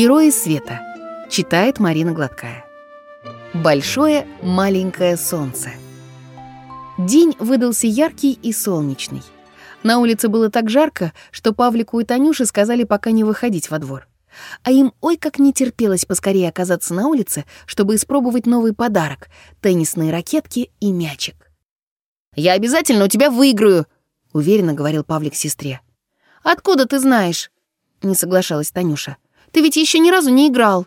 Герои света. Читает Марина Гладкая. Большое маленькое солнце. День выдался яркий и солнечный. На улице было так жарко, что Павлику и Танюше сказали пока не выходить во двор. А им ой как не терпелось поскорее оказаться на улице, чтобы испробовать новый подарок — теннисные ракетки и мячик. «Я обязательно у тебя выиграю», — уверенно говорил Павлик сестре. «Откуда ты знаешь?» — не соглашалась Танюша. «Ты ведь еще ни разу не играл».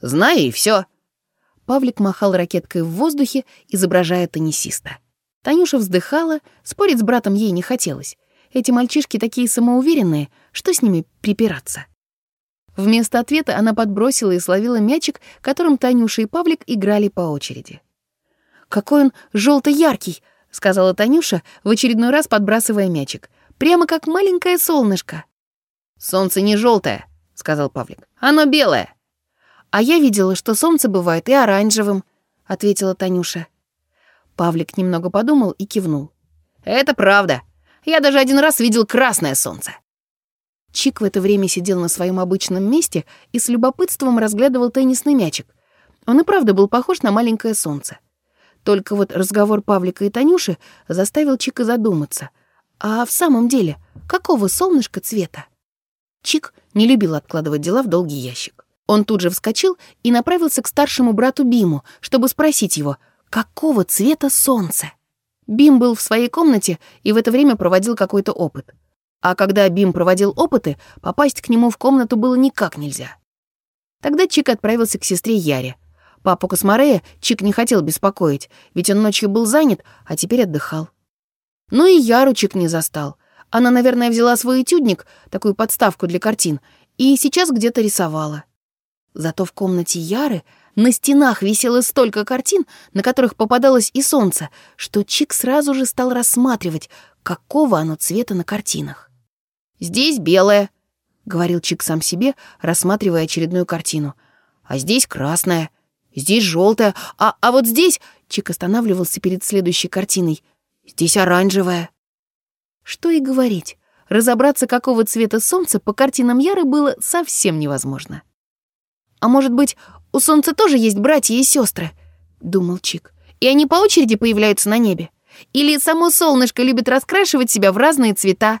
«Знаю, и все. Павлик махал ракеткой в воздухе, изображая теннисиста. Танюша вздыхала, спорить с братом ей не хотелось. Эти мальчишки такие самоуверенные, что с ними припираться? Вместо ответа она подбросила и словила мячик, которым Танюша и Павлик играли по очереди. «Какой он желто яркий сказала Танюша, в очередной раз подбрасывая мячик. «Прямо как маленькое солнышко». «Солнце не желтое, сказал Павлик. «Оно белое». «А я видела, что солнце бывает и оранжевым», — ответила Танюша. Павлик немного подумал и кивнул. «Это правда. Я даже один раз видел красное солнце». Чик в это время сидел на своем обычном месте и с любопытством разглядывал теннисный мячик. Он и правда был похож на маленькое солнце. Только вот разговор Павлика и Танюши заставил Чика задуматься. А в самом деле, какого солнышка цвета? Чик не любил откладывать дела в долгий ящик. Он тут же вскочил и направился к старшему брату Биму, чтобы спросить его, какого цвета солнце? Бим был в своей комнате и в это время проводил какой-то опыт. А когда Бим проводил опыты, попасть к нему в комнату было никак нельзя. Тогда Чик отправился к сестре Яре. Папу Косморея Чик не хотел беспокоить, ведь он ночью был занят, а теперь отдыхал. Ну и Яру Чик не застал. Она, наверное, взяла свой этюдник, такую подставку для картин, и сейчас где-то рисовала. Зато в комнате Яры на стенах висело столько картин, на которых попадалось и солнце, что Чик сразу же стал рассматривать, какого оно цвета на картинах. «Здесь белое», — говорил Чик сам себе, рассматривая очередную картину. «А здесь красное, здесь желтое, а, а вот здесь...» Чик останавливался перед следующей картиной. «Здесь оранжевое». Что и говорить, разобраться, какого цвета солнце по картинам Яры было совсем невозможно. «А может быть, у солнца тоже есть братья и сестры? думал Чик. «И они по очереди появляются на небе? Или само солнышко любит раскрашивать себя в разные цвета?»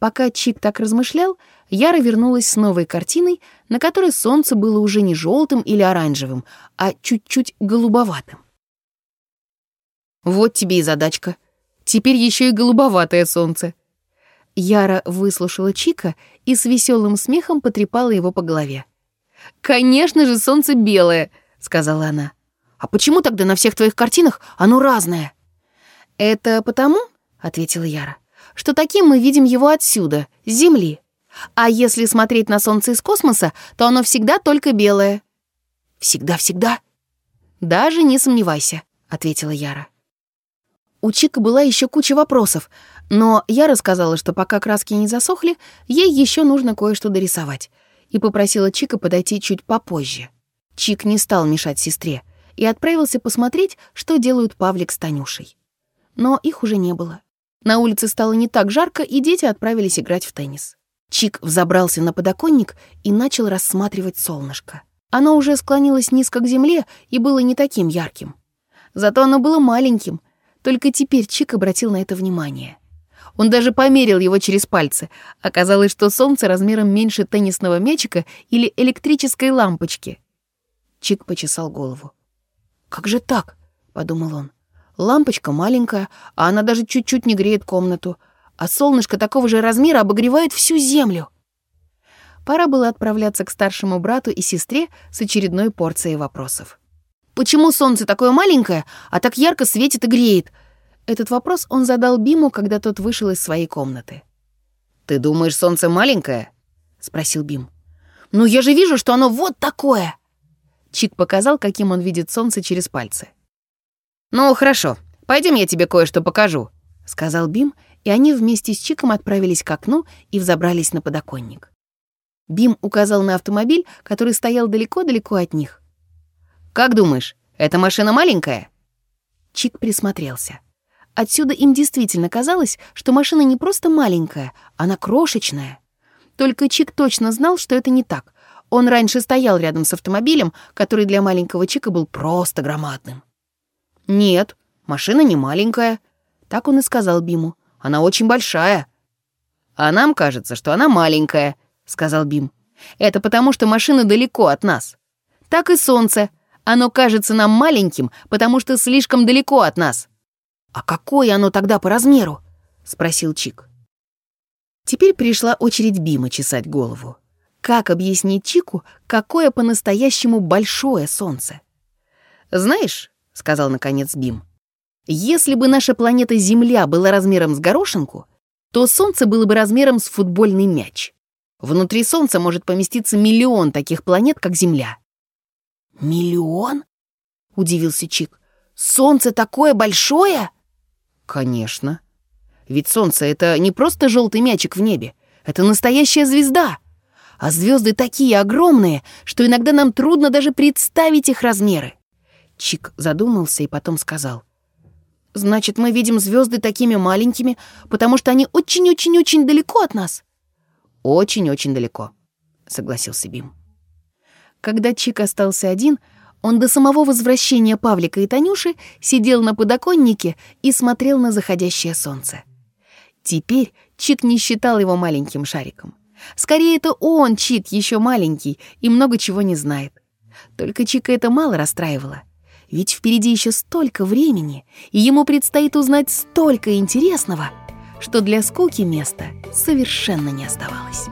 Пока Чик так размышлял, Яра вернулась с новой картиной, на которой солнце было уже не желтым или оранжевым, а чуть-чуть голубоватым. «Вот тебе и задачка. Теперь еще и голубоватое солнце». Яра выслушала Чика и с веселым смехом потрепала его по голове. «Конечно же, солнце белое», — сказала она. «А почему тогда на всех твоих картинах оно разное?» «Это потому», — ответила Яра, «что таким мы видим его отсюда, с Земли. А если смотреть на Солнце из космоса, то оно всегда только белое». «Всегда-всегда?» «Даже не сомневайся», — ответила Яра. У Чика была еще куча вопросов, но я рассказала, что пока краски не засохли, ей еще нужно кое-что дорисовать, и попросила Чика подойти чуть попозже. Чик не стал мешать сестре и отправился посмотреть, что делают Павлик с Танюшей. Но их уже не было. На улице стало не так жарко, и дети отправились играть в теннис. Чик взобрался на подоконник и начал рассматривать солнышко. Оно уже склонилось низко к земле и было не таким ярким. Зато оно было маленьким, только теперь Чик обратил на это внимание. Он даже померил его через пальцы. Оказалось, что солнце размером меньше теннисного мячика или электрической лампочки. Чик почесал голову. «Как же так?» — подумал он. «Лампочка маленькая, а она даже чуть-чуть не греет комнату а солнышко такого же размера обогревает всю землю. Пора было отправляться к старшему брату и сестре с очередной порцией вопросов. «Почему солнце такое маленькое, а так ярко светит и греет?» Этот вопрос он задал Биму, когда тот вышел из своей комнаты. «Ты думаешь, солнце маленькое?» — спросил Бим. «Ну, я же вижу, что оно вот такое!» Чик показал, каким он видит солнце через пальцы. «Ну, хорошо, пойдем я тебе кое-что покажу», — сказал Бим и они вместе с Чиком отправились к окну и взобрались на подоконник. Бим указал на автомобиль, который стоял далеко-далеко от них. «Как думаешь, эта машина маленькая?» Чик присмотрелся. Отсюда им действительно казалось, что машина не просто маленькая, она крошечная. Только Чик точно знал, что это не так. Он раньше стоял рядом с автомобилем, который для маленького Чика был просто громадным. «Нет, машина не маленькая», — так он и сказал Биму. «Она очень большая». «А нам кажется, что она маленькая», — сказал Бим. «Это потому, что машина далеко от нас. Так и солнце. Оно кажется нам маленьким, потому что слишком далеко от нас». «А какое оно тогда по размеру?» — спросил Чик. Теперь пришла очередь Бима чесать голову. Как объяснить Чику, какое по-настоящему большое солнце? «Знаешь», — сказал наконец Бим, «если бы наша планета Земля была размером с горошинку, то Солнце было бы размером с футбольный мяч. Внутри Солнца может поместиться миллион таких планет, как Земля». «Миллион?» — удивился Чик. «Солнце такое большое?» «Конечно. Ведь Солнце — это не просто желтый мячик в небе, это настоящая звезда. А звезды такие огромные, что иногда нам трудно даже представить их размеры. Чик задумался и потом сказал. «Значит, мы видим звезды такими маленькими, потому что они очень-очень-очень далеко от нас?» «Очень-очень далеко», — согласился Бим. Когда Чик остался один, он до самого возвращения Павлика и Танюши сидел на подоконнике и смотрел на заходящее солнце. Теперь Чик не считал его маленьким шариком. Скорее, это он, Чик, еще маленький и много чего не знает. Только Чика это мало расстраивало. Ведь впереди еще столько времени, и ему предстоит узнать столько интересного, что для скуки места совершенно не оставалось.